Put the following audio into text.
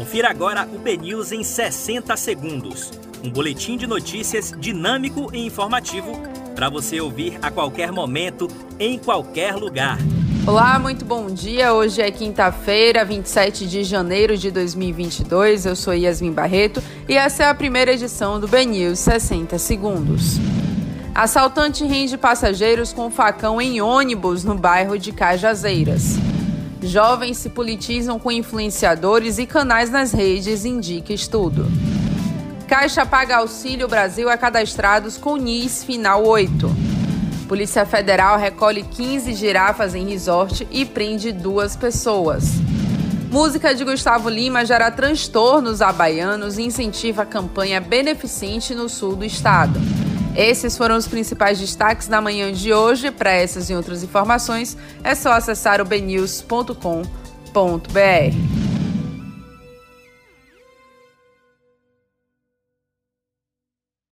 Confira agora o BNews em 60 segundos. Um boletim de notícias dinâmico e informativo para você ouvir a qualquer momento, em qualquer lugar. Olá, muito bom dia. Hoje é quinta-feira, 27 de janeiro de 2022. Eu sou Yasmin Barreto e essa é a primeira edição do BNews 60 segundos. Assaltante rende passageiros com facão em ônibus no bairro de Cajazeiras. Jovens se politizam com influenciadores e canais nas redes, indica estudo. Caixa paga auxílio Brasil a cadastrados com NIS final 8. Polícia Federal recolhe 15 girafas em resort e prende duas pessoas. Música de Gustavo Lima gera transtornos a baianos e incentiva a campanha beneficente no sul do estado. Esses foram os principais destaques da manhã de hoje. Para essas e outras informações, é só acessar o bnews.com.br.